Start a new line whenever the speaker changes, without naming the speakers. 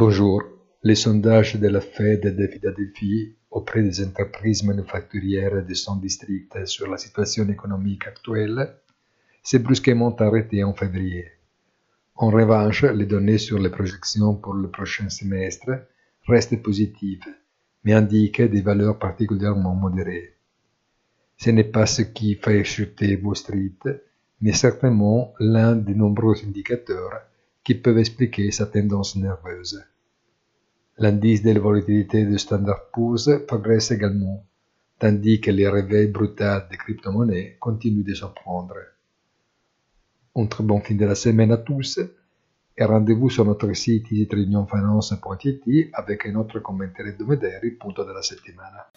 Bonjour. Les sondages de la Fed de Philadelphie auprès des entreprises manufacturières de son district sur la situation économique actuelle s'est brusquement arrêté en février. En revanche, les données sur les projections pour le prochain semestre restent positives, mais indiquent des valeurs particulièrement modérées. Ce n'est pas ce qui fait chuter Wall Street, mais certainement l'un des nombreux indicateurs qui peuvent expliquer sa tendance nerveuse. L'indice de la volatilité de Standard Poor's progresse également, tandis que les réveils brutaux des crypto-monnaies continuent de surprendre. Un très bon fin de la semaine à tous et rendez-vous sur notre site easytradingfinance.it avec un autre commentaire hebdomadaire punto della settimana.